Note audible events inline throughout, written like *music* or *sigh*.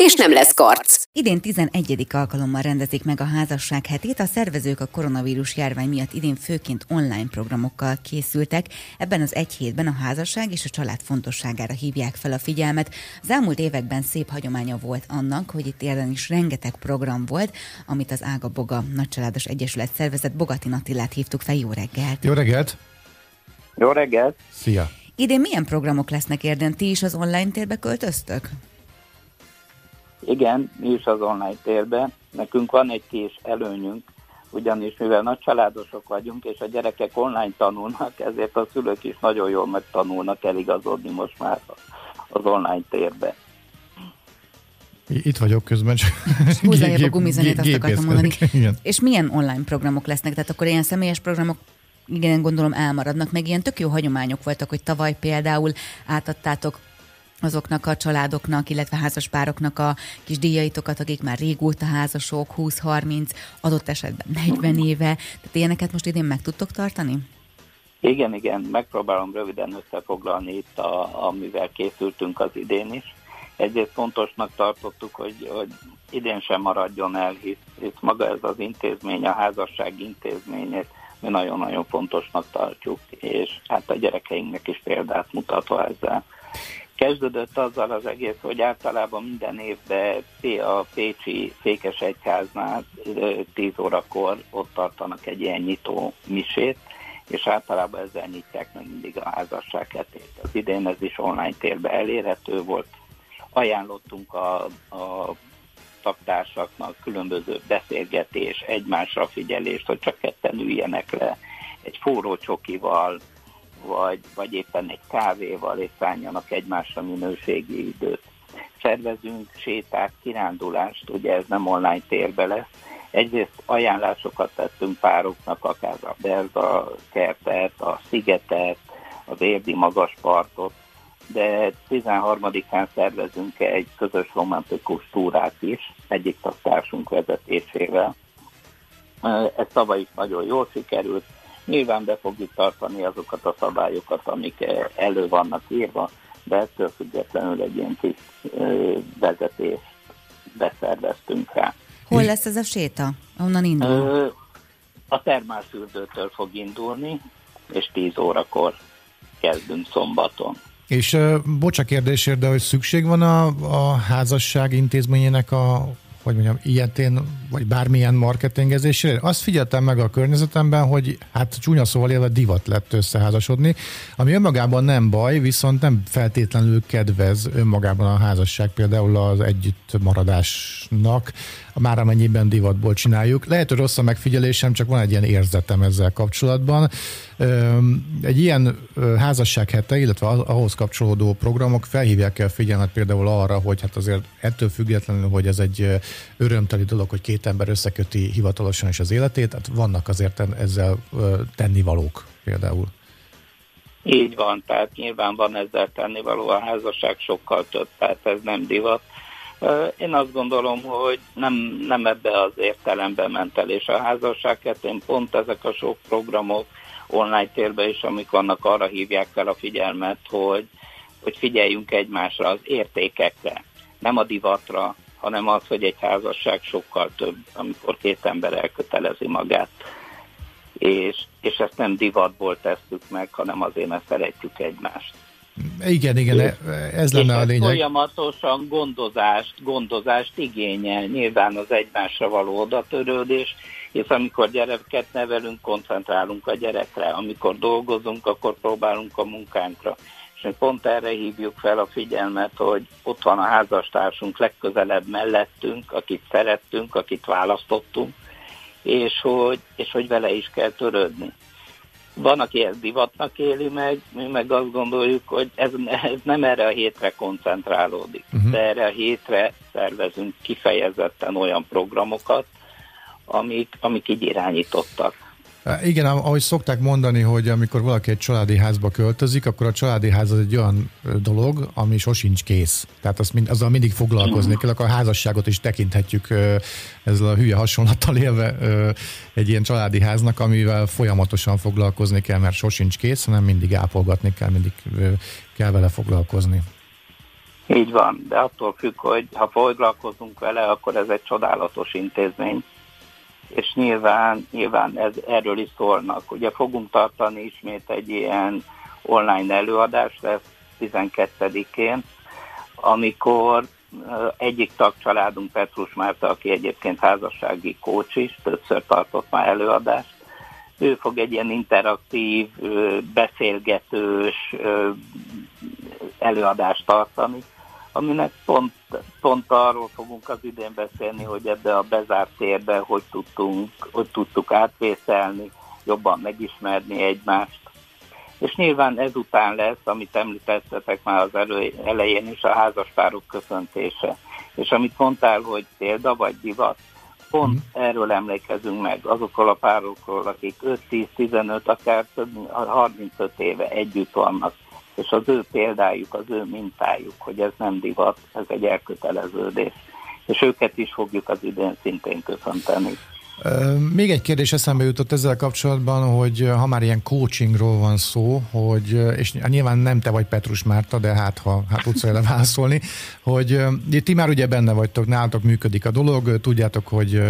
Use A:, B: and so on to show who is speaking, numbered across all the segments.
A: és nem lesz karc.
B: Idén 11. alkalommal rendezik meg a házasság hetét. A szervezők a koronavírus járvány miatt idén főként online programokkal készültek. Ebben az egy hétben a házasság és a család fontosságára hívják fel a figyelmet. Az elmúlt években szép hagyománya volt annak, hogy itt érden is rengeteg program volt, amit az Ága Boga Nagycsaládos Egyesület szervezett. Bogatin Attilát hívtuk fel. Jó reggelt!
C: Jó reggelt!
D: Jó reggelt!
C: Szia!
B: Idén milyen programok lesznek érden? Ti is az online térbe költöztök?
D: Igen, mi is az online térben. Nekünk van egy kis előnyünk, ugyanis mivel nagy családosok vagyunk, és a gyerekek online tanulnak, ezért a szülők is nagyon jól megtanulnak eligazodni most már az online térbe.
C: Itt vagyok közben, csak
B: Húzzájább a gumizenét, azt akartam mondani. Igen. És milyen online programok lesznek? Tehát akkor ilyen személyes programok igen, gondolom elmaradnak, meg ilyen tök jó hagyományok voltak, hogy tavaly például átadtátok azoknak a családoknak, illetve házaspároknak a kis díjaitokat, akik már régóta házasok, 20-30, adott esetben 40 éve. Tehát ilyeneket most idén meg tudtok tartani?
D: Igen, igen, megpróbálom röviden összefoglalni itt, a, amivel készültünk az idén is. Egyrészt fontosnak tartottuk, hogy, hogy idén sem maradjon el, hisz, hisz maga ez az intézmény, a házasság intézményét mi nagyon-nagyon fontosnak tartjuk, és hát a gyerekeinknek is példát mutatva ezzel. Kezdődött azzal az egész, hogy általában minden évben a Pécsi Székesegyháznál 10 órakor ott tartanak egy ilyen nyitó misét, és általában ezzel nyitják meg mindig a házasság hetét. Az idén ez is online térben elérhető volt. Ajánlottunk a, a taktársaknak különböző beszélgetés, egymásra figyelést, hogy csak ketten üljenek le egy forró csokival, vagy, vagy éppen egy kávéval, és szálljanak egymásra minőségi időt. Szervezünk sétát, kirándulást, ugye ez nem online térbe lesz. Egyrészt ajánlásokat tettünk pároknak, akár a Belga kertet, a Szigetet, az Érdi magaspartot, de 13-án szervezünk egy közös romantikus túrát is, egyik taktársunk vezetésével. Ez tavaly is nagyon jól sikerült, Nyilván be fogjuk tartani azokat a szabályokat, amik eh, elő vannak írva, de ettől függetlenül egy ilyen kis vezetést beszerveztünk rá.
B: Hol lesz ez a séta? Onnan indul?
D: A termálfürdőtől fog indulni, és 10 órakor kezdünk szombaton.
C: És bocsa kérdésért, de hogy szükség van a, a házasság intézményének a hogy mondjam, ilyetén, vagy bármilyen marketingezésére. Azt figyeltem meg a környezetemben, hogy hát csúnya szóval élve divat lett összeházasodni, ami önmagában nem baj, viszont nem feltétlenül kedvez önmagában a házasság például az együtt maradásnak, már amennyiben divatból csináljuk. Lehet, hogy rossz a megfigyelésem, csak van egy ilyen érzetem ezzel kapcsolatban. Egy ilyen házasság hete, illetve ahhoz kapcsolódó programok felhívják el figyelmet például arra, hogy hát azért ettől függetlenül, hogy ez egy örömteli dolog, hogy két ember összeköti hivatalosan is az életét, hát vannak azért ezzel tennivalók például.
D: Így van, tehát nyilván van ezzel tennivaló, a házasság sokkal több, tehát ez nem divat. Én azt gondolom, hogy nem, nem ebbe az értelembe ment el, és a házasság én pont ezek a sok programok online térben is, amik vannak, arra hívják fel a figyelmet, hogy, hogy figyeljünk egymásra az értékekre, nem a divatra, hanem az, hogy egy házasság sokkal több, amikor két ember elkötelezi magát. És, és ezt nem divatból tesszük meg, hanem azért, mert szeretjük egymást.
C: Igen, igen, e- ez lenne a lényeg.
D: folyamatosan gondozást, gondozást igényel, nyilván az egymásra való odatörődés, és amikor gyereket nevelünk, koncentrálunk a gyerekre, amikor dolgozunk, akkor próbálunk a munkánkra. És mi pont erre hívjuk fel a figyelmet, hogy ott van a házastársunk legközelebb mellettünk, akit szerettünk, akit választottunk, és hogy, és hogy vele is kell törődni. Van, aki ezt divatnak éli meg, mi meg azt gondoljuk, hogy ez, ez nem erre a hétre koncentrálódik, uh-huh. de erre a hétre szervezünk kifejezetten olyan programokat, amik, amik így irányítottak.
C: Igen, ahogy szokták mondani, hogy amikor valaki egy családi házba költözik, akkor a családi ház az egy olyan dolog, ami sosincs kész. Tehát azt mind, azzal mindig foglalkozni kell, akkor a házasságot is tekinthetjük ezzel a hülye hasonlattal élve egy ilyen családi háznak, amivel folyamatosan foglalkozni kell, mert sosincs kész, hanem mindig ápolgatni kell, mindig kell vele foglalkozni.
D: Így van, de attól függ, hogy ha foglalkozunk vele, akkor ez egy csodálatos intézmény és nyilván, nyilván ez, erről is szólnak. Ugye fogunk tartani ismét egy ilyen online előadás lesz 12-én, amikor egyik tagcsaládunk Petrus Márta, aki egyébként házassági kócs is, többször tartott már előadást, ő fog egy ilyen interaktív, beszélgetős előadást tartani, aminek pont, pont arról fogunk az idén beszélni, hogy ebbe a bezárt térbe hogy tudtunk, hogy tudtuk átvészelni, jobban megismerni egymást. És nyilván ezután lesz, amit említettetek már az elő, elején is, a házaspárok köszöntése. És amit mondtál, hogy példa vagy divat, pont mm. erről emlékezünk meg, azokról a párokról, akik 5-10-15, akár 35 éve együtt vannak és az ő példájuk, az ő mintájuk, hogy ez nem divat, ez egy elköteleződés. És őket is fogjuk az idén szintén köszönteni.
C: Még egy kérdés eszembe jutott ezzel kapcsolatban, hogy ha már ilyen coachingról van szó, hogy, és nyilván nem te vagy Petrus Márta, de hát ha hát tudsz erre válaszolni, hogy ti már ugye benne vagytok, nálatok működik a dolog, tudjátok, hogy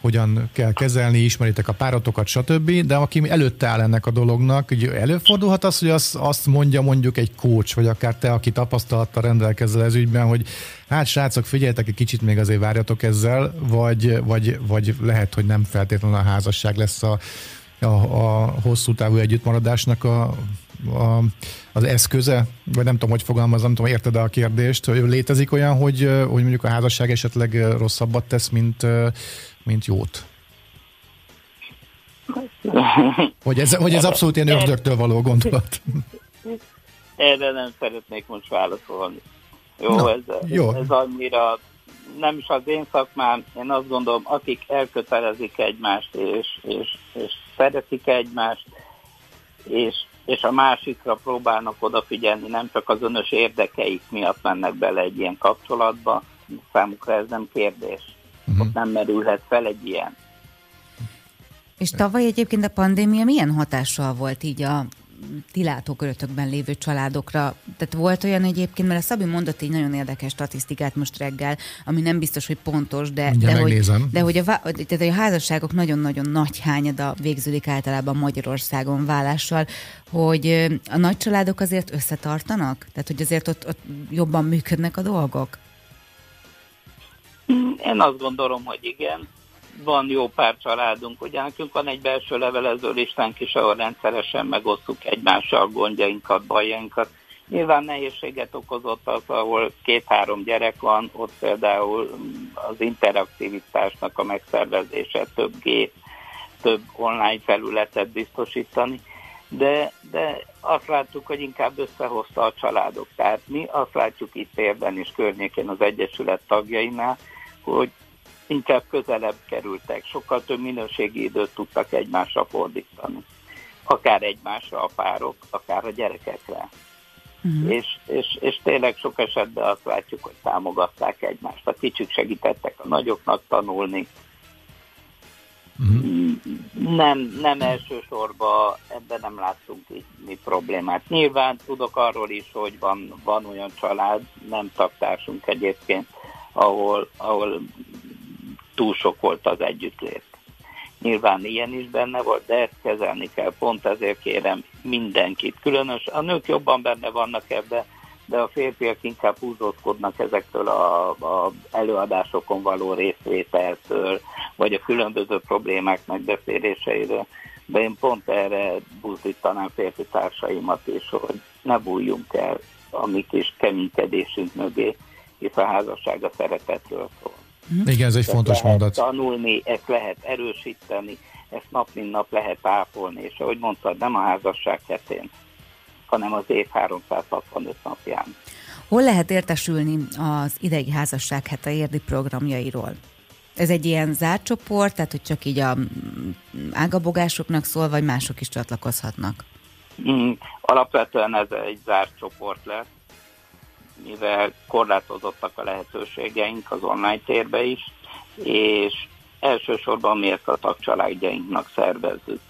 C: hogyan kell kezelni, ismeritek a páratokat, stb., de aki előtte áll ennek a dolognak, ugye előfordulhat az, hogy azt, azt mondja mondjuk egy coach, vagy akár te, aki tapasztalattal rendelkezel ez ügyben, hogy hát srácok, figyeljetek, egy kicsit még azért várjatok ezzel, vagy, vagy, vagy lehet, hogy nem feltétlenül a házasság lesz a, a, a hosszú távú együttmaradásnak a, a, az eszköze, vagy nem tudom, hogy fogalmazom, nem tudom, érted a kérdést, hogy létezik olyan, hogy, hogy mondjuk a házasság esetleg rosszabbat tesz, mint, mint jót? Hogy ez, hogy ez abszolút ilyen ördögtől való gondolat?
D: Erre nem szeretnék most válaszolni. Jó, Na, ez, jó. ez annyira nem is az én szakmám, én azt gondolom, akik elkötelezik egymást, és, és, és szeretik egymást, és, és a másikra próbálnak odafigyelni, nem csak az önös érdekeik miatt mennek bele egy ilyen kapcsolatba, számukra ez nem kérdés. Uh-huh. Ott nem merülhet fel egy ilyen.
B: És tavaly egyébként a pandémia milyen hatással volt így a ti látókörötökben lévő családokra. Tehát volt olyan egyébként, mert a Szabi mondott egy nagyon érdekes statisztikát most reggel, ami nem biztos, hogy pontos, de, de, hogy, de hogy, a, tehát a házasságok nagyon-nagyon nagy hányada végződik általában Magyarországon vállással, hogy a nagy családok azért összetartanak? Tehát, hogy azért ott, ott jobban működnek a dolgok?
D: Én azt gondolom, hogy igen van jó pár családunk, ugye nekünk van egy belső levelező listánk is, ahol rendszeresen megosztjuk egymással gondjainkat, bajainkat. Nyilván nehézséget okozott az, ahol két-három gyerek van, ott például az interaktivitásnak a megszervezése, több gép, több online felületet biztosítani, de, de azt láttuk, hogy inkább összehozta a családok. Tehát mi azt látjuk itt érben és környékén az Egyesület tagjainál, hogy inkább közelebb kerültek, sokkal több minőségi időt tudtak egymásra fordítani. Akár egymásra a párok, akár a gyerekekre. Uh-huh. És, és, és tényleg sok esetben azt látjuk, hogy támogatták egymást. A kicsik segítettek a nagyoknak tanulni. Uh-huh. Nem, nem elsősorban ebben nem láttunk így mi problémát. Nyilván tudok arról is, hogy van, van olyan család, nem taktársunk egyébként, ahol, ahol túl sok volt az együttlét. Nyilván ilyen is benne volt, de ezt kezelni kell. Pont ezért kérem mindenkit. Különös, a nők jobban benne vannak ebbe, de a férfiak inkább húzódkodnak ezektől a, előadásokon való részvételtől, vagy a különböző problémák megbeszéléseiről. De én pont erre buzdítanám férfi társaimat is, hogy ne bújjunk el a mi kis keménykedésünk mögé, hisz a házasság a szeretetről szól.
C: Igen, ez egy ezt fontos
D: lehet
C: mondat.
D: tanulni, ezt lehet erősíteni, ezt nap mint nap lehet ápolni, és ahogy mondtad, nem a házasság hetén, hanem az év 365 napján.
B: Hol lehet értesülni az idei házasság hete érdi programjairól? Ez egy ilyen zárt csoport, tehát hogy csak így a ágabogásoknak szól, vagy mások is csatlakozhatnak?
D: Mm, alapvetően ez egy zárt csoport lesz, mivel korlátozottak a lehetőségeink az online térbe is, és elsősorban mi ezt a tagcsaládjainknak szervezzük.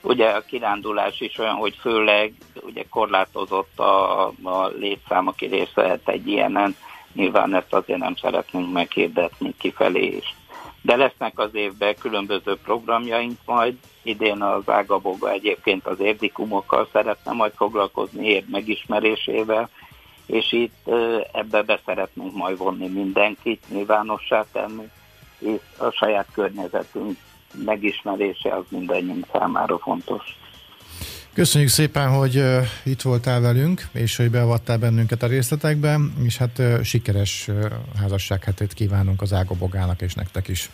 D: Ugye a kirándulás is olyan, hogy főleg ugye korlátozott a, a létszám, aki részt vehet egy ilyenen, nyilván ezt azért nem szeretnénk meghirdetni kifelé is. De lesznek az évben különböző programjaink majd, idén az Ágaboga egyébként az érdikumokkal szeretne majd foglalkozni, érd megismerésével, és itt ebbe be szeretnénk majd vonni mindenkit, nyilvánossá tenni, és a saját környezetünk megismerése az mindannyiunk számára fontos.
C: Köszönjük szépen, hogy uh, itt voltál velünk, és hogy beavattál bennünket a részletekbe, és hát uh, sikeres uh, házassághetét kívánunk az Ágobogának és nektek is.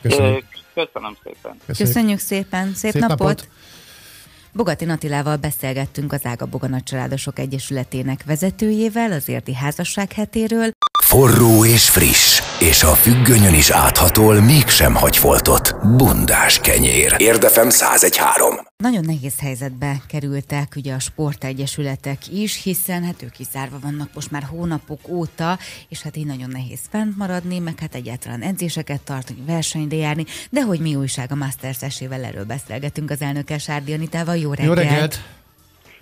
D: Köszönjük. Köszönöm szépen.
B: Köszönjük, Köszönjük szépen. Szép, Szép napot. napot. Bogati Natilával beszélgettünk az Ágaboga Nagycsaládosok Egyesületének vezetőjével az érti házasság hetéről.
E: Forró és friss, és a függönyön is áthatol, mégsem hagy foltot. Bundás kenyér. Érdefem 1013.
B: Nagyon nehéz helyzetbe kerültek ugye a sportegyesületek is, hiszen hát ők is zárva vannak most már hónapok óta, és hát így nagyon nehéz fent maradni, meg hát egyáltalán edzéseket tartani, versenyre járni, de hogy mi újság a Masters esével erről beszélgetünk az elnökkel Sárdi Anitával. Jó reggelt!
C: Jó reggelt!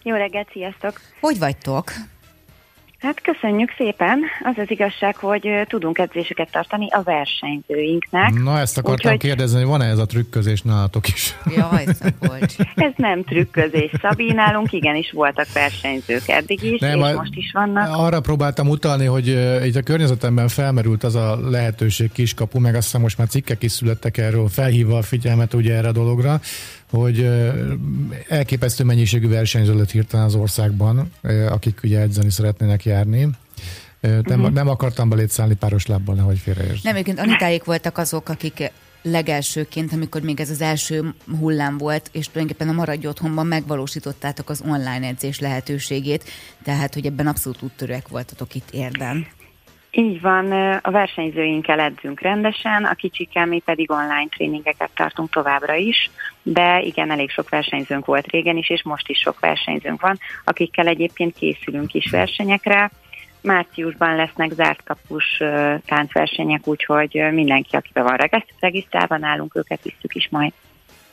F: Jó reggelt, sziasztok!
B: Hogy vagytok?
F: Hát köszönjük szépen. Az az igazság, hogy tudunk edzéseket tartani a versenyzőinknek.
C: Na ezt akartam Úgyhogy... kérdezni, hogy van-e ez a trükközés nálatok is? *laughs*
B: Jaj.
F: Ez nem trükközés, Szabi, nálunk igenis voltak versenyzők eddig is, nem, és most is vannak.
C: Arra próbáltam utalni, hogy itt a környezetemben felmerült az a lehetőség kiskapu, meg azt hiszem most már cikkek is születtek erről, felhívva a figyelmet ugye erre a dologra, hogy elképesztő mennyiségű versenyző lett hirtelen az országban, akik ugye edzeni szeretnének járni. Nem, uh-huh. nem akartam belétszállni páros lábbal, nehogy félreértsd.
B: Nem, egyébként Anitáik voltak azok, akik legelsőként, amikor még ez az első hullám volt, és tulajdonképpen a Maradj Otthonban megvalósítottátok az online edzés lehetőségét, tehát hogy ebben abszolút úttörőek voltatok itt érden.
F: Így van, a versenyzőinkkel edzünk rendesen, a kicsikkel mi pedig online tréningeket tartunk továbbra is, de igen, elég sok versenyzőnk volt régen is, és most is sok versenyzőnk van, akikkel egyébként készülünk is versenyekre. Márciusban lesznek zárt kapus táncversenyek, úgyhogy mindenki, aki be van regisztrálva nálunk, őket visszük is majd.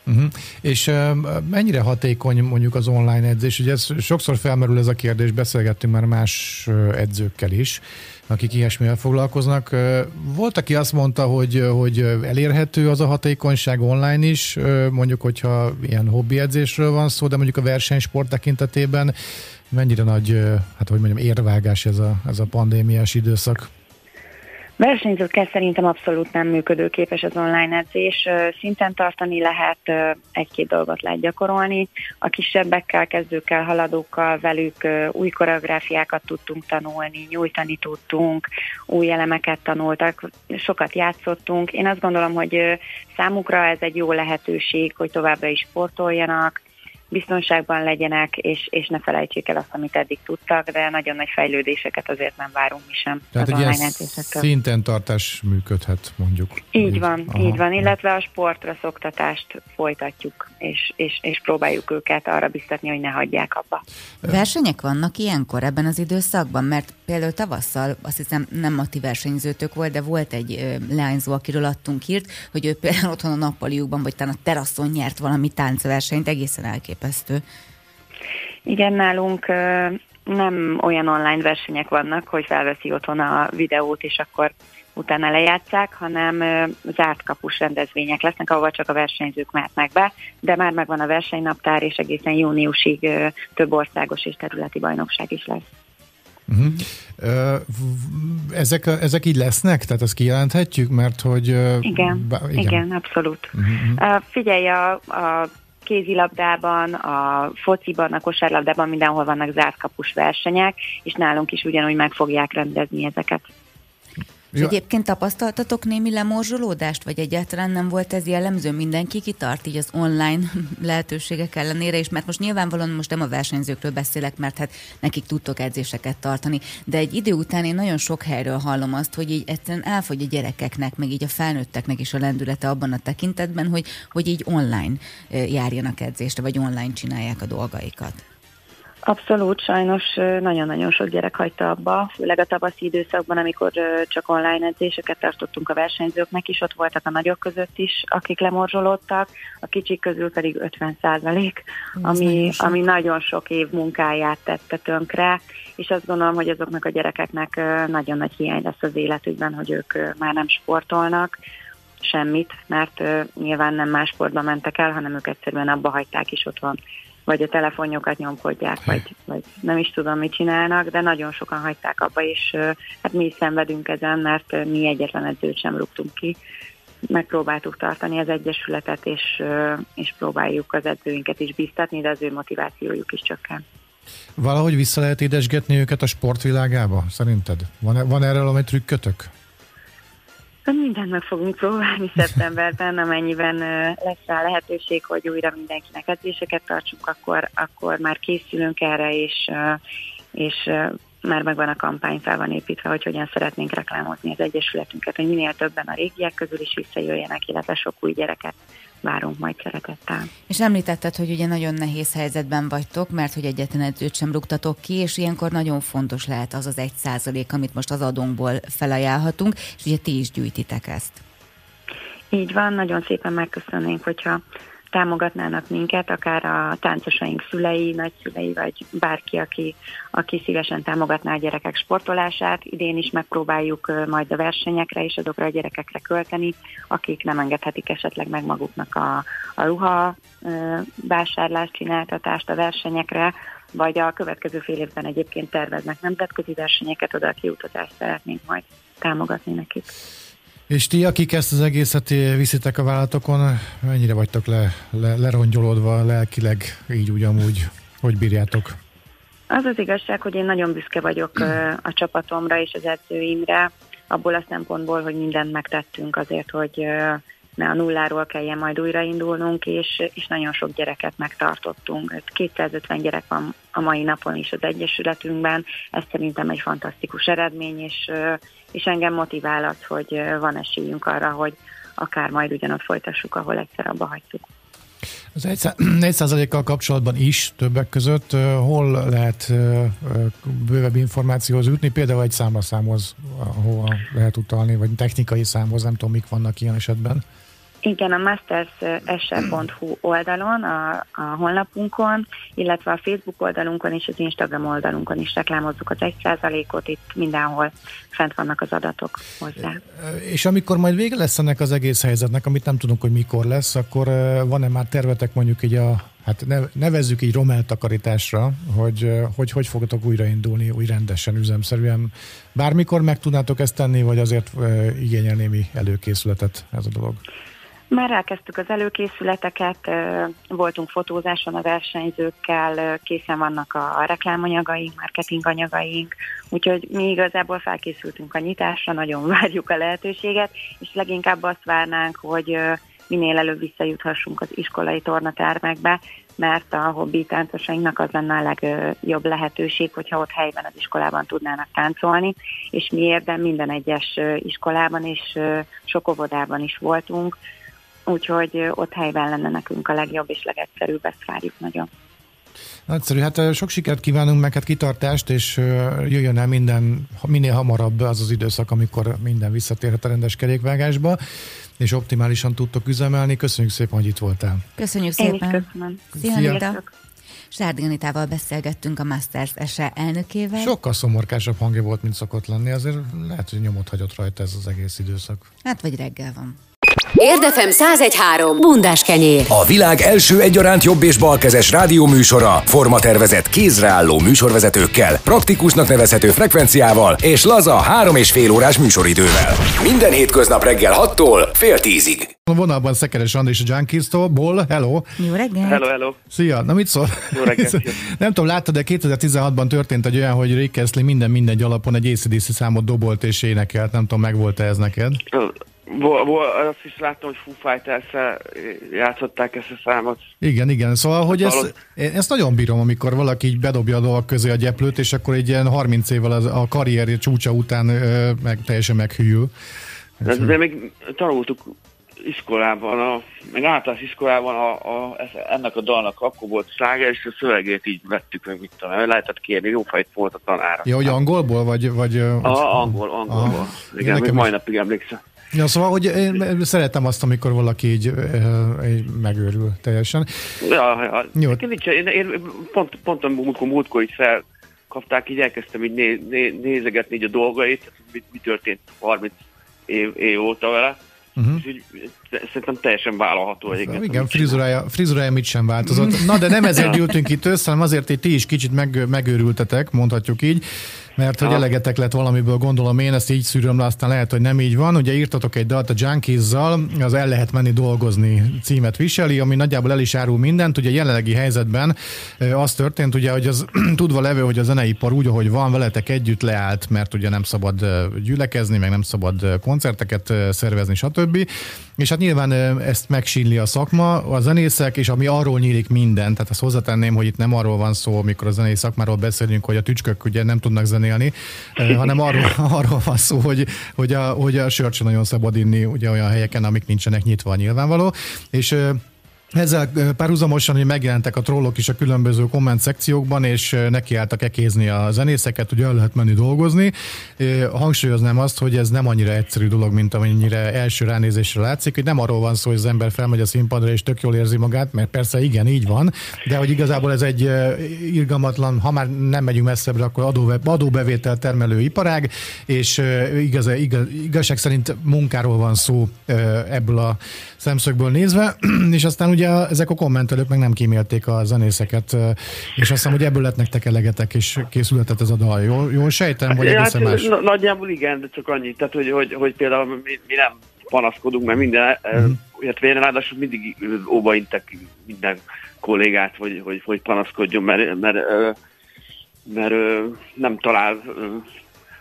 C: Uh-huh. És uh, mennyire hatékony mondjuk az online edzés? Ugye ez, sokszor felmerül ez a kérdés, beszélgettünk már más edzőkkel is, akik ilyesmivel foglalkoznak. Volt, aki azt mondta, hogy, hogy elérhető az a hatékonyság online is, mondjuk, hogyha ilyen hobbi edzésről van szó, de mondjuk a versenysport tekintetében mennyire nagy, hát hogy mondjam, érvágás ez a, ez a pandémiás időszak?
F: Versenyzőkkel szerintem abszolút nem működőképes az online edzés. Szinten tartani lehet, egy-két dolgot lehet gyakorolni. A kisebbekkel, kezdőkkel, haladókkal velük új koreográfiákat tudtunk tanulni, nyújtani tudtunk, új elemeket tanultak, sokat játszottunk. Én azt gondolom, hogy számukra ez egy jó lehetőség, hogy továbbra is sportoljanak, biztonságban legyenek, és, és ne felejtsék el azt, amit eddig tudtak, de nagyon nagy fejlődéseket azért nem várunk mi sem.
C: Tehát egy ilyen szinten tartás működhet, mondjuk.
F: Így, így van, Aha. így van, illetve a sportra szoktatást folytatjuk, és, és, és próbáljuk őket arra biztatni, hogy ne hagyják abba.
B: Versenyek vannak ilyenkor ebben az időszakban, mert például tavasszal, azt hiszem nem a ti versenyzőtök volt, de volt egy leányzó, akiről adtunk hírt, hogy ő például otthon a nappaliukban, vagy talán a teraszon nyert valami táncversenyt, egészen elképesztő.
F: Igen, nálunk nem olyan online versenyek vannak, hogy felveszi otthon a videót, és akkor utána lejátszák, hanem zárt kapus rendezvények lesznek, ahova csak a versenyzők mehetnek be, de már megvan a versenynaptár, és egészen júniusig több országos és területi bajnokság is lesz.
C: Uh-huh. Ezek, ezek így lesznek? Tehát azt kijelenthetjük, mert hogy...
F: Igen, bá, igen. igen, abszolút. Uh-huh. Figyelj, a, a kézilabdában, a fociban, a kosárlabdában mindenhol vannak zárt kapus versenyek, és nálunk is ugyanúgy meg fogják rendezni ezeket.
B: És egyébként tapasztaltatok némi lemorzsolódást, vagy egyáltalán nem volt ez jellemző? Mindenki kitart így az online *laughs* lehetőségek ellenére, és mert most nyilvánvalóan most nem a versenyzőkről beszélek, mert hát nekik tudtok edzéseket tartani, de egy idő után én nagyon sok helyről hallom azt, hogy így egyszerűen elfogy a gyerekeknek, meg így a felnőtteknek is a lendülete abban a tekintetben, hogy, hogy így online járjanak edzésre, vagy online csinálják a dolgaikat.
F: Abszolút, sajnos nagyon-nagyon sok gyerek hagyta abba, főleg a tavaszi időszakban, amikor csak online edzéseket tartottunk a versenyzőknek is, ott voltak a nagyok között is, akik lemorzsolódtak, a kicsik közül pedig 50 százalék, ami, ami nagyon sok év munkáját tette tönkre, és azt gondolom, hogy azoknak a gyerekeknek nagyon nagy hiány lesz az életükben, hogy ők már nem sportolnak, semmit, mert nyilván nem más sportba mentek el, hanem ők egyszerűen abba hagyták is otthon vagy a telefonjukat nyomkodják, vagy, vagy nem is tudom, mit csinálnak, de nagyon sokan hagyták abba, és hát mi is szenvedünk ezen, mert mi egyetlen edzőt sem rúgtunk ki. Megpróbáltuk tartani az egyesületet, és, és próbáljuk az edzőinket is biztatni, de az ő motivációjuk is csökken.
C: Valahogy vissza lehet édesgetni őket a sportvilágába, szerinted? Van, van erről valami trükkötök?
F: Mindent meg fogunk próbálni *laughs* szeptemberben, amennyiben lesz rá lehetőség, hogy újra mindenkinek edzéseket tartsunk, akkor, akkor már készülünk erre, és, és már megvan a kampány, fel van építve, hogy hogyan szeretnénk reklámozni az Egyesületünket, hogy minél többen a régiek közül is visszajöjjenek, illetve sok új gyereket várunk majd szeretettel.
B: És említetted, hogy ugye nagyon nehéz helyzetben vagytok, mert hogy egyetlen edzőt sem rúgtatok ki, és ilyenkor nagyon fontos lehet az az egy százalék, amit most az adónkból felajánlhatunk, és ugye ti is gyűjtitek ezt.
F: Így van, nagyon szépen megköszönnénk, hogyha támogatnának minket, akár a táncosaink szülei, nagyszülei, vagy bárki, aki, aki szívesen támogatná a gyerekek sportolását. Idén is megpróbáljuk majd a versenyekre és azokra a gyerekekre költeni, akik nem engedhetik esetleg meg maguknak a, a ruha vásárlást, csináltatást a versenyekre, vagy a következő fél évben egyébként terveznek nemzetközi versenyeket, oda a kiutatást szeretnénk majd támogatni nekik.
C: És ti, akik ezt az egészet viszitek a vállalatokon, mennyire vagytok le, le, lerongyolódva lelkileg, így úgy amúgy, hogy bírjátok?
F: Az az igazság, hogy én nagyon büszke vagyok a csapatomra és az edzőimre, abból a szempontból, hogy mindent megtettünk azért, hogy ne a nulláról kelljen majd újraindulnunk, és, és nagyon sok gyereket megtartottunk. 250 gyerek van a mai napon is az Egyesületünkben, ez szerintem egy fantasztikus eredmény, és, és engem motivál az, hogy van esélyünk arra, hogy akár majd ugyanott folytassuk, ahol egyszer abba hagytuk.
C: Az 1%-kal *clears throat* kapcsolatban is többek között hol lehet bővebb információhoz jutni, például egy számlaszámhoz, ahova lehet utalni, vagy technikai számhoz, nem tudom, mik vannak ilyen esetben?
F: Igen, a mastersse.hu oldalon, a, a honlapunkon, illetve a Facebook oldalunkon és az Instagram oldalunkon is reklámozzuk az 1%-ot, itt mindenhol fent vannak az adatok hozzá.
C: És amikor majd vége lesz ennek az egész helyzetnek, amit nem tudunk, hogy mikor lesz, akkor van-e már tervetek mondjuk így a, hát nevezzük így romeltakarításra, hogy, hogy hogy fogtok újraindulni, új rendesen, üzemszerűen. Bármikor meg tudnátok ezt tenni, vagy azért igényel némi előkészületet ez a dolog?
F: Már elkezdtük az előkészületeket, voltunk fotózáson a versenyzőkkel, készen vannak a reklámanyagaink, marketinganyagaink, úgyhogy mi igazából felkészültünk a nyitásra, nagyon *laughs* várjuk a lehetőséget, és leginkább azt várnánk, hogy minél előbb visszajuthassunk az iskolai tornatermekbe, mert a hobbi táncosainknak az lenne a legjobb lehetőség, hogyha ott helyben az iskolában tudnának táncolni, és mi érdem minden egyes iskolában és sok óvodában is voltunk, úgyhogy ott helyben lenne nekünk a legjobb és legegyszerűbb, ezt várjuk nagyon.
C: Nagyszerű, hát sok sikert kívánunk meg, hát kitartást, és jöjjön el minden, minél hamarabb az az időszak, amikor minden visszatérhet a rendes kerékvágásba, és optimálisan tudtok üzemelni. Köszönjük szépen, hogy itt voltál.
B: Köszönjük szépen.
F: Én is köszönöm.
B: Szia, Anita. Sárdi Anitával beszélgettünk a Masters SE elnökével.
C: Sokkal szomorkásabb hangja volt, mint szokott lenni, azért lehet, hogy nyomot hagyott rajta ez az egész időszak.
B: Hát vagy reggel van.
A: Érdefem 1013. Bundás kenyér.
E: A világ első egyaránt jobb és balkezes rádióműsora, formatervezett kézreálló műsorvezetőkkel, praktikusnak nevezhető frekvenciával és laza három és fél órás műsoridővel. Minden hétköznap reggel 6-tól fél tízig.
C: A vonalban Szekeres Andris a Junkies-tól. Ból, hello!
B: Jó reggelt!
G: Hello, hello!
C: Szia! Na mit szól?
G: Jó reggelt! *laughs*
C: Nem tudom, láttad, de 2016-ban történt egy olyan, hogy Rick Astley minden mindegy alapon egy ACDC számot dobolt és énekelt. Nem tudom, megvolt-e ez neked?
G: Vol, vol, azt is láttam, hogy Foo fighters játszották ezt a számot.
C: Igen, igen. Szóval, hogy ezt, ezt nagyon bírom, amikor valaki így bedobja a dolgok közé a gyeplőt, és akkor egy ilyen 30 évvel a karrierje csúcsa után meg, teljesen meghűl.
G: De, de még tanultuk iskolában, a, meg általános iskolában a, a, ennek a dalnak akkor volt sláger, és a szövegét így vettük meg, mit tudom, lehetett kérni, jó fejt volt a tanára.
C: Ja, hogy angolból, vagy... vagy
G: a, angol, angolból. Igen, még mai napig emlékszem.
C: Ja, szóval, hogy én szeretem azt, amikor valaki így, így megőrül teljesen.
G: Ja, ja. Jó. Nincs, én, én pont, pont amikor múltkor így felkapták, így elkezdtem így né, né, nézegetni így a dolgait, mi, mi történt 30 év, év óta vele, Uh-huh. És így, szerintem teljesen vállalható egyébként.
C: Igen, frizurája, frizurája mit sem változott. Na, de nem ezért gyűltünk itt össze, hanem azért, hogy ti is kicsit meg, megőrültetek, mondhatjuk így mert hogy elegetek lett valamiből, gondolom én, ezt így szűröm le, aztán lehet, hogy nem így van. Ugye írtatok egy dalt a Junkies-zal, az El lehet menni dolgozni címet viseli, ami nagyjából el is árul mindent. Ugye jelenlegi helyzetben az történt, ugye, hogy az *clears throat* tudva levő, hogy a zeneipar úgy, ahogy van, veletek együtt leállt, mert ugye nem szabad gyülekezni, meg nem szabad koncerteket szervezni, stb. És hát nyilván ezt megsínli a szakma, a zenészek, és ami arról nyílik minden, tehát ezt hozzátenném, hogy itt nem arról van szó, amikor a zenei szakmáról beszélünk, hogy a tücskök ugye nem tudnak zenélni, hanem arról, *laughs* arról van szó, hogy, hogy a, hogy a sört nagyon szabad inni ugye olyan helyeken, amik nincsenek nyitva nyilvánvaló. És ezzel párhuzamosan, hogy megjelentek a trollok is a különböző komment szekciókban, és nekiálltak ekézni a zenészeket, hogy el lehet menni dolgozni. Hangsúlyoznám azt, hogy ez nem annyira egyszerű dolog, mint amennyire első ránézésre látszik, hogy nem arról van szó, hogy az ember felmegy a színpadra és tök jól érzi magát, mert persze igen, így van, de hogy igazából ez egy irgalmatlan, ha már nem megyünk messzebbre, akkor adóbe, adóbevétel termelő iparág, és igaz, igaz, igazság szerint munkáról van szó ebből a szemszögből nézve, *clears throat* és aztán ugye ezek a kommentelők meg nem kímélték a zenészeket, és azt hiszem, hogy ebből lett nektek elegetek, és készületett ez a dal. Jól, jól sejtem, vagy
G: hát, egészen más? Nagyjából igen, de csak annyi. Tehát, hogy, hogy, hogy például mi, mi nem panaszkodunk, mert minden, mm. illetve én ráadásul mindig óvaintek minden kollégát, hogy, hogy, hogy panaszkodjon, mert, mert, mert, mert nem talál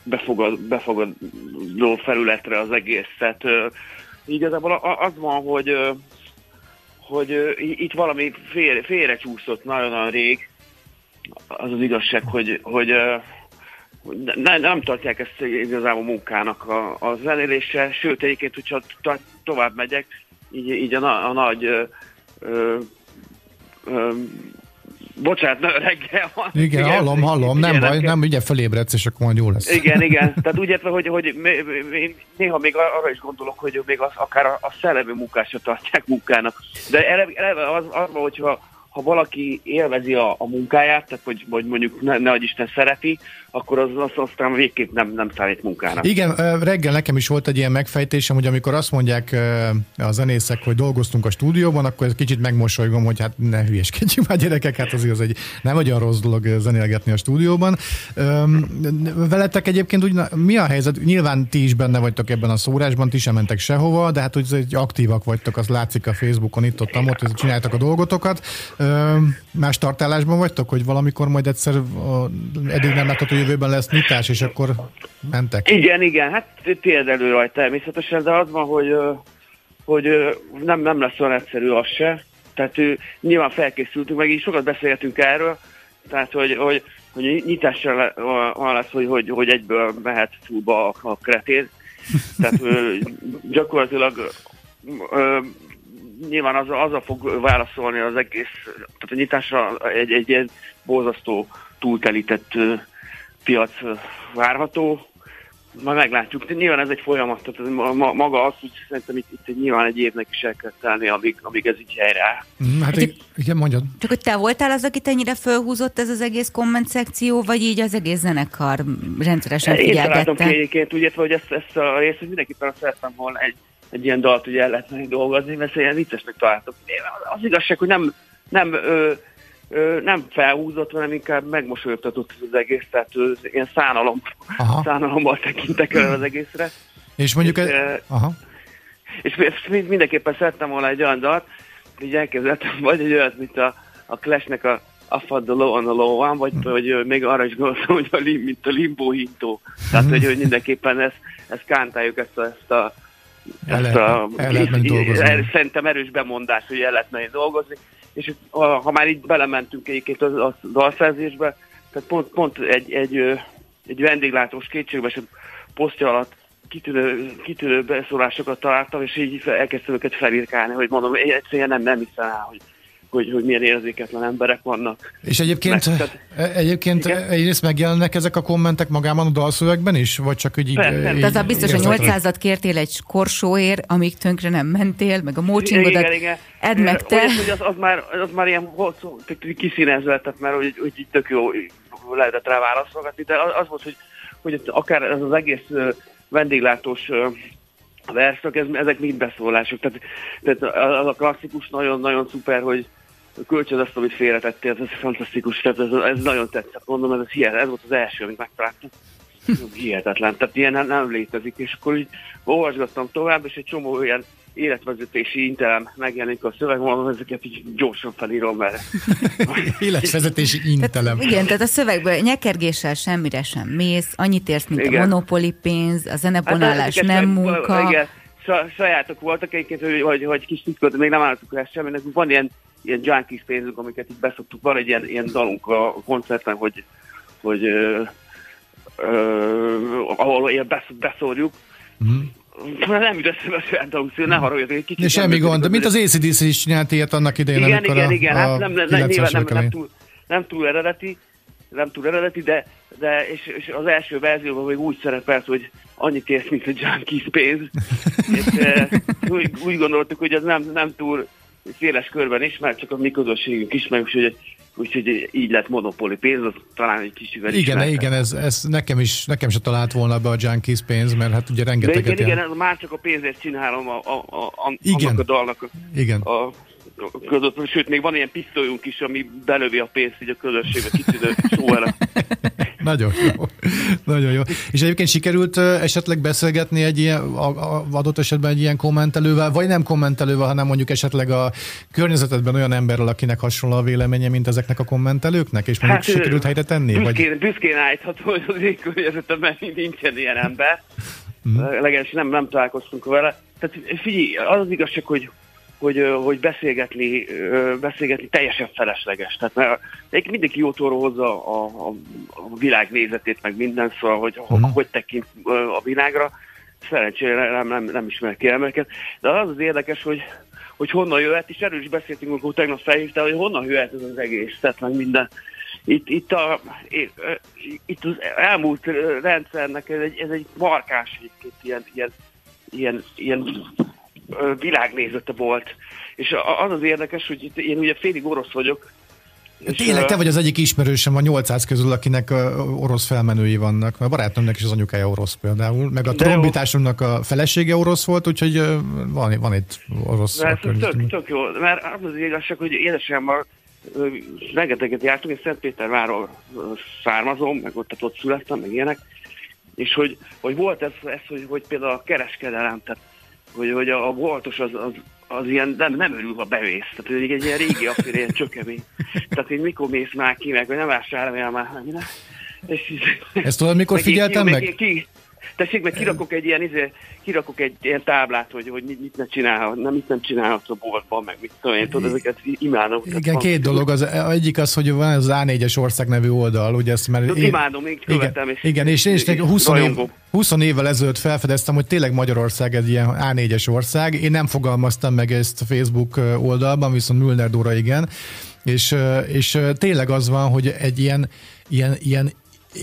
G: befogad, befogadó felületre az egészet. Igazából az van, hogy hogy itt valami félre, félrecsúszott nagyon-nagyon rég, az az igazság, hogy, hogy ne, nem tartják ezt igazából munkának a, a zenélése, sőt egyébként, hogyha to, tovább megyek, így, így a, a nagy ö, ö, ö, Bocsánat, reggel van.
C: Igen, igen hallom, hallom, nem baj, nem, ugye felébredsz, és akkor majd jó lesz.
G: Igen, igen. *laughs* Tehát úgy értve, hogy, hogy néha még arra is gondolok, hogy még az, akár a, a szellemi munkásra tartják munkának. De eleve az, az van, hogyha ha valaki élvezi a, a munkáját, tehát hogy, hogy mondjuk ne, ne Isten szereti, akkor az, az aztán végképp nem, nem számít munkának.
C: Igen, reggel nekem is volt egy ilyen megfejtésem, hogy amikor azt mondják a zenészek, hogy dolgoztunk a stúdióban, akkor ez kicsit megmosolygom, hogy hát ne hülyeskedjünk már gyerekek, hát azért az egy nem olyan rossz dolog zenélgetni a stúdióban. Veletek egyébként úgy, mi a helyzet? Nyilván ti is benne vagytok ebben a szórásban, ti sem mentek sehova, de hát hogy aktívak vagytok, az látszik a Facebookon, itt ott, ott, ott csináltak a dolgotokat. Más tartálásban vagytok, hogy valamikor majd egyszer eddig nem látható jövőben lesz nyitás, és akkor mentek?
G: Igen, igen, hát elő rajta természetesen, de az van, hogy, hogy nem, nem lesz olyan egyszerű az se. Tehát nyilván felkészültünk, meg így sokat beszéltünk erről, tehát hogy, hogy, hogy nyitásra van lesz, hogy, hogy, hogy egyből mehet túlba a, a kretén. Tehát gyakorlatilag nyilván az, azzal fog válaszolni az egész, tehát a nyitásra egy, egy ilyen borzasztó túltelített piac várható. Majd meglátjuk. Nyilván ez egy folyamat, tehát maga az, hogy szerintem itt, itt nyilván egy évnek is el kell tenni, amíg, amíg ez így helyre
C: mm, Hát így, igen, mondjad.
B: Csak hogy te voltál az, akit ennyire fölhúzott ez az egész komment szekció, vagy így az egész zenekar rendszeresen figyelgette?
G: Én találtam ki egyébként, úgy értve, hogy ezt, ezt a részt hogy mindenképpen szerettem volna egy egy ilyen dalt ugye el lehetne dolgozni, mert ilyen viccesnek találtam. Az igazság, hogy nem, nem, ö, nem felhúzott, hanem inkább megmosolyogtatott az egész, tehát ilyen szánalom, aha. szánalommal tekintek el az egészre.
C: És mondjuk... És, e, aha.
G: és mindenképpen szerettem volna egy olyan dalt, így elkezdettem, *laughs* vagy egy olyat, mint a, a Clash-nek a Affad the Low on the Low One, vagy, hmm. vagy még arra is gondoltam, *laughs* hogy a lim, mint a limbo hintó. Tehát, hmm. hogy, hogy mindenképpen ezt, ezt kántáljuk, ezt a, ezt a
C: el ezt a, el lehet *laughs*
G: Szerintem erős bemondás, hogy el lehet menni dolgozni. És ha, már így belementünk egyébként a, a dalszerzésbe, tehát pont, pont egy, egy, egy vendéglátós és posztja alatt kitűnő, kitűnő beszólásokat találtam, és így elkezdtem őket felirkálni, hogy mondom, egyszerűen nem, nem hiszem el, hogy hogy, hogy milyen érzéketlen emberek vannak.
C: És egyébként, Meg, tehát, e- egyébként igen? egyrészt megjelennek ezek a kommentek magában a dalszövegben is, vagy csak úgy így...
B: De az a biztos, hogy 800-at kértél egy korsóért, amíg tönkre nem mentél, meg a mócsingodat, igen, igen. edd meg te.
G: Olyan, hogy az, az, már, az már ilyen kiszínezve, tehát mert hogy, hogy így tök jó lehetett rá válaszolgatni, de az, az volt, hogy, hogy akár ez az egész vendéglátós verszak, ez, ezek mind beszólások. Tehát, tehát az a klasszikus nagyon-nagyon szuper, hogy kölcsön azt, amit félretettél, ez, fantasztikus, tehát ez, ez nagyon tetszett, mondom, ez, ez, ez volt az első, amit megtaláltam. Hihetetlen, tehát ilyen nem, létezik, és akkor így olvasgattam tovább, és egy csomó olyan életvezetési intelem megjelenik a szöveg, mondom, ezeket így gyorsan felírom, mert... *laughs*
C: életvezetési intelem.
B: Tehát, igen, tehát a szövegből nyekergéssel semmire sem mész, annyit érsz, mint igen. a monopoli pénz, a zenebonálás hát, nem munka.
G: Igen, sajátok voltak egyébként, hogy, hogy, hogy kis titkot, még nem álltuk rá semmi, nekünk van ilyen, ilyen junkies pénzünk, amiket itt beszoktuk, van egy ilyen, ilyen dalunk a koncerten, hogy, hogy ö, ö, ahol ilyen beszórjuk, mm nem jut eszembe a saját dolgok, ne haragudj, egy kicsit.
C: Semmi gond, mint az ACDC is csinált ilyet annak idején,
G: igen, amikor igen, a, igen, a, hát nem, nem, nem, nem, nem, túl, nem túl eredeti, nem túl eredeti, de, de és, és az első verzióban még úgy szerepelt, hogy annyit érsz, mint a Junkies pénz. *laughs* és, e, úgy, úgy, gondoltuk, hogy ez nem, nem túl széles körben ismert, csak a mi közösségünk ismerjük, hogy úgyhogy így lett monopoli pénz, az talán egy kicsivel
C: Igen, ismertek. igen, ez, ez nekem is, nekem se talált volna be a Junkies pénz, mert hát ugye rengeteget...
G: De igen, igen, már csak a pénzért csinálom a, a, a, a, igen. annak a dalnak a,
C: igen.
G: a, között, sőt, még van ilyen pisztolyunk is, ami belövi a pénzt így a közösségbe, kitűnő szó *laughs*
C: Nagyon jó. Nagyon jó. És egyébként sikerült esetleg beszélgetni egy ilyen, a, a, adott esetben egy ilyen kommentelővel, vagy nem kommentelővel, hanem mondjuk esetleg a környezetedben olyan emberrel, akinek hasonló a véleménye, mint ezeknek a kommentelőknek, és mondjuk hát, sikerült helyre tenni?
G: Büszkén, vagy... büszkén állítható, hogy az én környezetemben *laughs* nincsen ilyen ember. Mm. Legalábbis nem, nem találkoztunk vele. Tehát figyelj, az az igazság, hogy hogy, hogy beszélgetni, beszélgetni teljesen felesleges. Tehát mert mindenki jótól hozza a, a, a világ nézetét, meg minden, szóval, hogy uh-huh. hogy tekint a világra. Szerencsére nem, nem, nem ismerek elemeket. De az az érdekes, hogy, hogy honnan jöhet, és erről is beszéltünk, amikor tegnap felhívtál, hogy honnan jöhet ez az egész, tehát meg minden. Itt, itt, a, itt az elmúlt rendszernek ez egy, ez egy markás ilyen, ilyen, ilyen, ilyen világnézete volt. És az az érdekes, hogy itt én ugye félig orosz vagyok,
C: Tényleg, te vagy az egyik ismerősem a 800 közül, akinek orosz felmenői vannak. Mert barátomnak is az anyukája orosz például. Meg a trombitásomnak a felesége orosz volt, úgyhogy van, van itt orosz.
G: Ez tök, tök jó, mert az az igazság, hogy édesemmel rengeteget jártunk, én Szentpéterváról származom, meg ott, ott születtem, meg ilyenek, és hogy, hogy volt ez, ez hogy, hogy például a kereskedelem, tehát hogy, hogy a, a boltos az, az, az ilyen nem, nem örül, ha bevész. Tehát egy, egy ilyen régi affér, ilyen csökemény. Tehát én mikor mész már ki, meg, hogy nem vásárolja már, nem,
C: és, Ezt tudod, mikor figyeltem meg?
G: meg? Ki, tessék, meg kirakok egy ilyen, izé, kirakok egy ilyen táblát, hogy, hogy mit, mit ne csinálhat, nem, mit nem csinálhat a boltban, meg mit tudom én, tudod, ezeket imádom.
C: Igen, van. két dolog. Az egyik az, hogy van az A4-es ország nevű oldal, ugye ezt
G: mert... Én, imádom, én követem.
C: Igen, és, igen, és, és, és 20, év, 20 évvel ezelőtt felfedeztem, hogy tényleg Magyarország egy ilyen A4-es ország. Én nem fogalmaztam meg ezt a Facebook oldalban, viszont Müller Dóra igen. És, és tényleg az van, hogy egy ilyen, ilyen, ilyen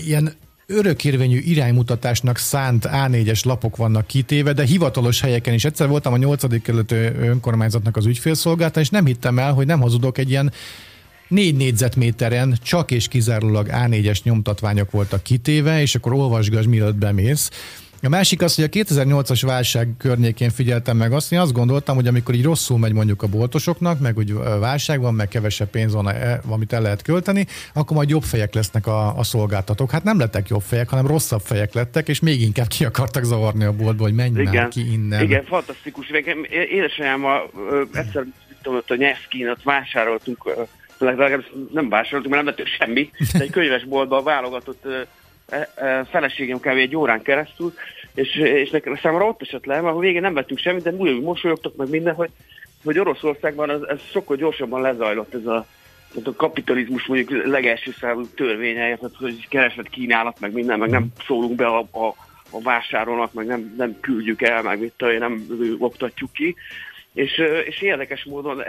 C: ilyen örökérvényű iránymutatásnak szánt A4-es lapok vannak kitéve, de hivatalos helyeken is. Egyszer voltam a 8. kerületi önkormányzatnak az ügyfélszolgálata, és nem hittem el, hogy nem hazudok egy ilyen négy négyzetméteren csak és kizárólag A4-es nyomtatványok voltak kitéve, és akkor olvasgass, mielőtt bemész A másik az, hogy a 2008-as válság környékén figyeltem meg azt, én azt gondoltam, hogy amikor így rosszul megy mondjuk a boltosoknak, meg úgy válság van, meg kevesebb pénz van, e, amit el lehet költeni, akkor majd jobb fejek lesznek a, a szolgáltatók. Hát nem lettek jobb fejek, hanem rosszabb fejek lettek, és még inkább ki akartak zavarni a boltba, hogy menj igen, már ki innen.
G: Igen, fantasztikus. Édesanyámmal egyszer tudom, ott a Nyeszkin, vásároltunk, legalábbis nem vásároltunk, mert nem vettünk semmit, de egy könyvesboltban válogatott feleségem kb. egy órán keresztül, és, és nekem számomra ott esett le, mert a végén nem vettünk semmit, de úgy mosolyogtak meg minden, hogy, hogy Oroszországban ez, ez sokkal gyorsabban lezajlott ez a, a kapitalizmus mondjuk legelső számú törvénye, tehát hogy keresett kínálat, meg minden, meg nem szólunk be a, a, a vásárolnak, meg nem, nem küldjük el, meg mit nem oktatjuk ki. És, és érdekes módon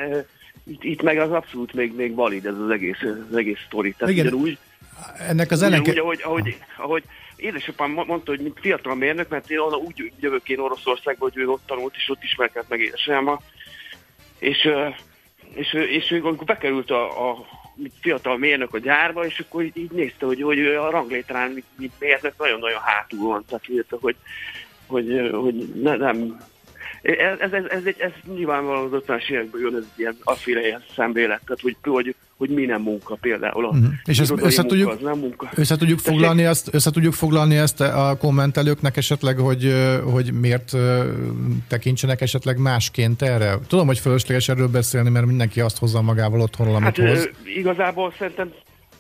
G: itt, itt meg az abszolút még, még valid ez az egész, az egész sztori. Tehát Igen. ugyanúgy,
C: ennek az ellenke...
G: Úgy, ahogy, ahogy, ahogy édesapám mondta, hogy mint fiatal mérnök, mert én onnan úgy jövök én Oroszországba, hogy ő ott tanult, és ott ismerkedett meg édesanyámmal. És, és, és, és amikor bekerült a, a fiatal mérnök a gyárba, és akkor így, így nézte, hogy, hogy a ranglétrán mint, mint mérnök nagyon-nagyon hátul van. Tehát írta, hogy, hogy, hogy ne, nem, ez, ez, ez, ez, ez nyilvánvalóan az 50-es évekből jön, ez ilyen aféle ilyen szemlélet, tehát hogy, hogy, hogy mi nem munka például. A uh-huh.
C: És ezt össze tudjuk, munka, nem munka. Össze tudjuk, foglalni ezt, össze tudjuk foglalni ezt a kommentelőknek esetleg, hogy, hogy miért tekintsenek esetleg másként erre? Tudom, hogy fölösleges erről beszélni, mert mindenki azt hozza magával otthonról, amit hát, hoz.
G: Igazából szerintem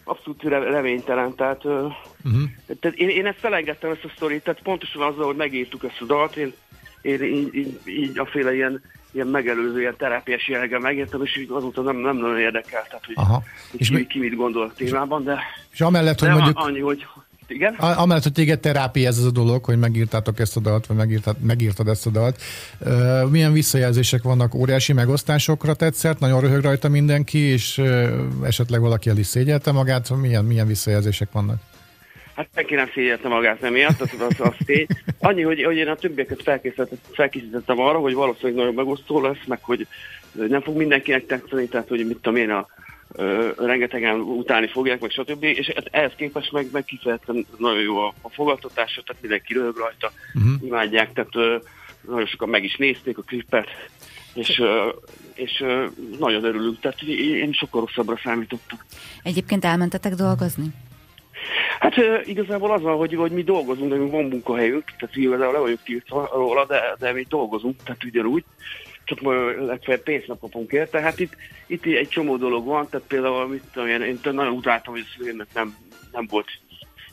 G: abszolút reménytelen. Tehát, uh-huh. tehát én, én ezt felengedtem ezt a sztorit, tehát pontosan azzal, hogy megírtuk ezt a dalt, én én így, így, így féle ilyen, ilyen megelőző, ilyen terápiás jelleggel megértem, és azóta nem, nem nagyon érdekel, tehát hogy, Aha. hogy és ki, mi... ki mit gondol a témában, de,
C: és amellett, hogy mondjuk...
G: annyi, hogy igen?
C: Amellett, hogy téged terápia ez az a dolog, hogy megírtátok ezt a dalt, vagy megírtad, megírtad ezt a dalt. Uh, milyen visszajelzések vannak? Óriási megosztásokra tetszett? Nagyon röhög rajta mindenki, és uh, esetleg valaki el is szégyelte magát? Milyen, milyen visszajelzések vannak?
G: Hát senki nem szégyelte magát nem miatt, az, az, az tény. Annyi, hogy, hogy én a többieket felkészítettem arra, hogy valószínűleg nagyon megosztó lesz, meg hogy nem fog mindenkinek tetszeni, tehát hogy mit tudom én, a, ö, rengetegen utálni fogják, meg stb. És ehhez képest meg, meg kifejezetten nagyon jó a, a fogadtatása, tehát mindenki röhög rajta, uh-huh. imádják, tehát ö, nagyon sokan meg is nézték a klipet, és, ö, és ö, nagyon örülünk, tehát én sokkal rosszabbra számítottam.
B: Egyébként elmentetek dolgozni?
G: Hát igazából az van, hogy, hogy mi dolgozunk, de mi van munkahelyünk, tehát igazából le vagyok tiltva róla, de, de mi dolgozunk, tehát ugyanúgy, csak legfeljebb pénzt nem kapunk érte. Hát itt, itt egy csomó dolog van, tehát például mit tudom, én, én nagyon utáltam, hogy a szüleimnek nem, nem volt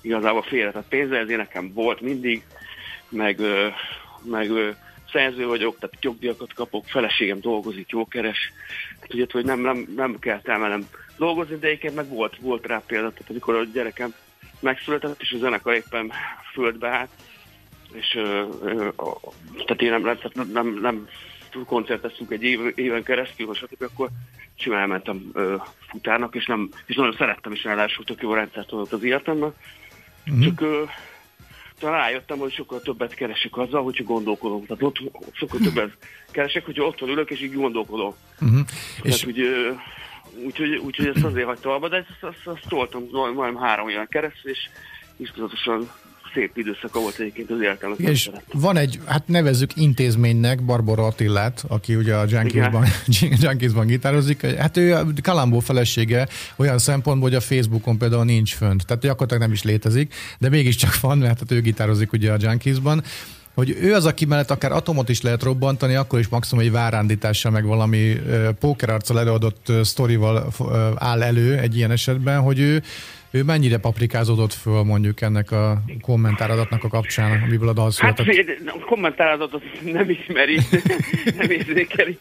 G: igazából félre, tehát pénze, ezért nekem volt mindig, meg, meg szerző vagyok, tehát jogdíjakat kapok, feleségem dolgozik, jó keres, ugye, hogy nem, nem, nem kell elmenem dolgozni, de egyébként meg volt, volt rá példa, tehát amikor a gyerekem megszületett, és a zenekar éppen földbe állt, és ö, ö, tehát én nem, nem, nem, nem koncerteztünk egy év, éven keresztül, stb., akkor simán elmentem ö, futárnak, és, nem, és nagyon szerettem, és ráadásul tök jó rendszert volt az életemben. Mm-hmm. Csak ö, talán rájöttem, hogy sokkal többet keresek azzal, hogyha gondolkodom. Tehát ott sokkal többet keresek, hogyha otthon ülök, és így gondolkodom. Mm-hmm. Tehát, és... úgy, úgyhogy, úgyhogy ezt azért hagytam abba, de ezt, ezt, ezt toltam majdnem három éven keresztül, és iszonyatosan szép időszaka volt egyébként az életemnek.
C: És van egy, hát nevezzük intézménynek Barbara Attillát, aki ugye a Junkiesban, *laughs* Junkiesban gitározik. Hát ő a Kalambó felesége olyan szempontból, hogy a Facebookon például nincs fönt. Tehát gyakorlatilag nem is létezik, de mégiscsak van, mert hát ő gitározik ugye a Junkiesban hogy ő az, aki mellett akár atomot is lehet robbantani, akkor is maximum egy várándítással, meg valami pókerarccal előadott sztorival áll elő egy ilyen esetben, hogy ő ő mennyire paprikázódott föl mondjuk ennek a kommentáradatnak a kapcsán, amiből a dal született?
G: Hát a kommentáradatot nem ismeri, *laughs* nem érzékeli.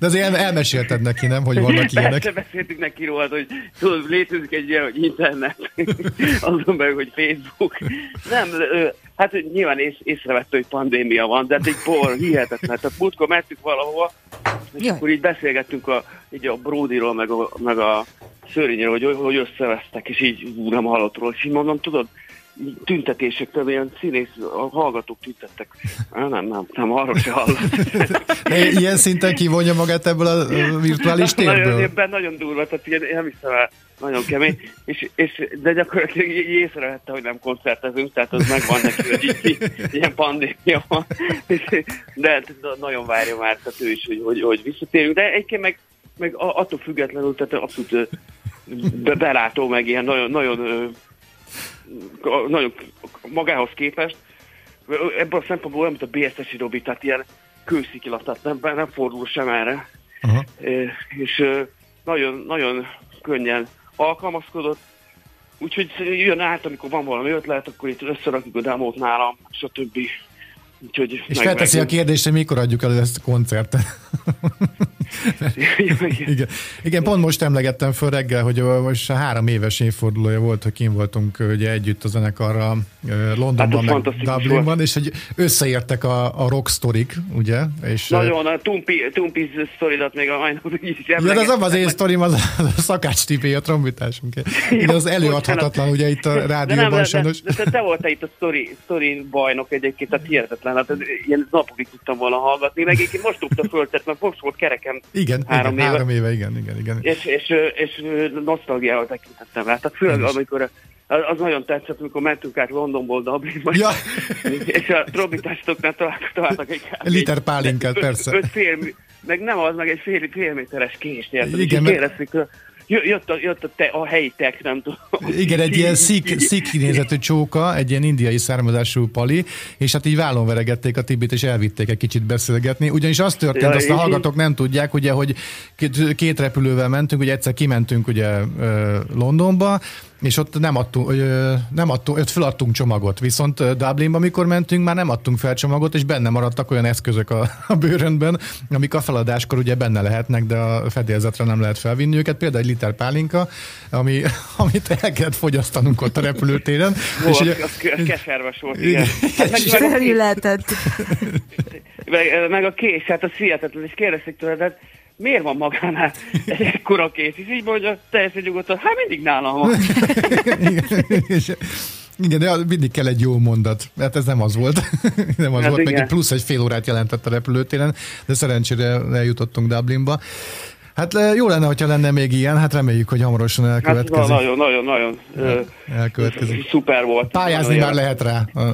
C: De azért el, elmesélted neki, nem, hogy vannak ilyenek? Persze
G: beszéltük neki róla, hogy tudod, létezik egy ilyen, hogy internet, *laughs* azon belül, hogy Facebook. Nem, hát nyilván ész, észrevette, hogy pandémia van, de hát egy por, hihetetlen. Tehát múltkor mentünk valahova, és Jaj. akkor így beszélgettünk a, így a Brodyról, meg a, meg a Szörényről, hogy, hogy összevesztek, és így ú, nem hallott róla. És így mondom, tudod, tüntetésektől, ilyen színész, a hallgatók tüntettek. Nem, nem, nem, arról se hallott. *laughs*
C: Ilyen szinten kivonja magát ebből a virtuális térből?
G: Nagyon, ebben nagyon durva, tehát ilyen, nem hiszem el, nagyon kemény, és, és, de gyakorlatilag észrevette, hogy nem koncertezünk, tehát az megvan neki, hogy így, ilyen pandémia van, *laughs* de nagyon várja már, tehát ő is, hogy, hogy, hogy visszatérünk, de egyébként meg, meg attól függetlenül, tehát abszolút belátó, meg ilyen nagyon, nagyon nagyon magához képest, ebből a szempontból olyan, mint a BSS-i Robi, tehát ilyen kőszikilat, tehát nem, nem fordul sem erre. Uh-huh. És nagyon, nagyon könnyen alkalmazkodott, úgyhogy jön át, amikor van valami ötlet, akkor itt összerakjuk a demót nálam, stb.
C: Úgyhogy és felteszi a kérdést, hogy mikor adjuk el ezt a koncertet. *laughs* *laughs* igen. igen, pont most emlegettem föl reggel, hogy most a három éves évfordulója volt, hogy kim voltunk ugye együtt a zenekarra Londonban, hát meg Dublinban, volt. és hogy összeértek a, a rock sztorik, ugye? És,
G: Nagyon, a Tumpi, Tumpi sztoridat még a majdnem is
C: Ja, de az az én sztorim, az a szakács tipé, a trombitásunk. De *laughs* az előadhatatlan, ugye itt a rádióban de nem,
G: sajnos. De, de, de, te voltál itt a story, story bajnok egyébként, a hihetetlen, hát ilyen napokig tudtam volna hallgatni, meg egyébként most tudta föltett, mert most volt kerekem
C: igen, három, igen, éve. három éve. igen, igen, igen.
G: És, és, és, és nosztalgiával tekintettem rá. Tehát főleg, amikor az nagyon tetszett, amikor mentünk át Londonból Dublinba, ja. és a trombitásoknál találtak egy
C: liter pálinkát, persze.
G: Öt fél, meg nem az, meg egy fél, fél méteres kést, érted? Igen, mert jött a, jött a, te, a helyi tek, nem tudom.
C: Igen, egy ilyen szik, *laughs* szik kinézetű csóka, egy ilyen indiai származású pali, és hát így vállon veregették a Tibit, és elvitték egy kicsit beszélgetni. Ugyanis az történt, ja, azt a hallgatók nem tudják, ugye, hogy két repülővel mentünk, ugye egyszer kimentünk ugye Londonba, és ott nem adtunk, nem adtunk, ott feladtunk csomagot, viszont Dublinba, amikor mentünk, már nem adtunk fel csomagot, és benne maradtak olyan eszközök a, *laughs* a bőrönben, amik a feladáskor ugye benne lehetnek, de a fedélzetre nem lehet felvinni őket. Például egy liter pálinka, ami, *laughs* amit el kellett fogyasztanunk ott a repülőtéren. *laughs*
G: Volt, és ugye, az keserves volt, igen.
B: Hát meg, meg, lehetett.
G: Meg, meg a kés, hát az hihetetlen, és kérdezték tőle, de miért van magánál egy ekkora kész? És így mondja, teljesen nyugodtan, hát mindig nálam van. *laughs*
C: Igen, de mindig kell egy jó mondat, mert ez nem az volt. *laughs* nem az hát volt, igen. meg egy plusz egy fél órát jelentett a repülőtéren, de szerencsére eljutottunk Dublinba. Hát jó lenne, hogyha lenne még ilyen, hát reméljük, hogy hamarosan elkövetkezik. Hát
G: nagyon, nagyon, nagyon elkövetkezik. Szuper volt.
C: Pályázni már lehet rá. *laughs*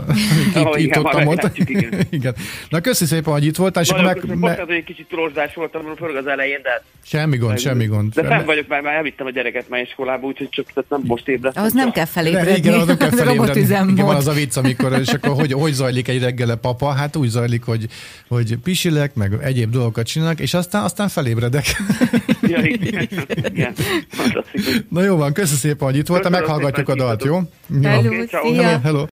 C: itt, itt ott, ott. Igen. *laughs* igen. Na köszi szépen, hogy itt voltál.
G: És nagyon meg, me... hogy egy kicsit trózsás voltam főleg az elején, de...
C: Semmi gond, meg, semmi gond.
G: De nem vagyok, már, már elvittem a gyereket már iskolába, úgyhogy csak tehát nem most ébredtem.
B: Az nem kell *laughs* felébredni.
C: Igen, az nem kell felébredni. Igen, van az a vicc, amikor, és akkor hogy, hogy zajlik egy reggele papa? Hát úgy zajlik, hogy, hogy pisilek, meg egyéb dolgokat csinálok, és aztán, aztán felébredek. Ja, igen. igen. Na jó van, köszi szépen, hogy itt voltál, meghallgatjuk a dalt, jó?
B: Hello,
C: Hello. Hello.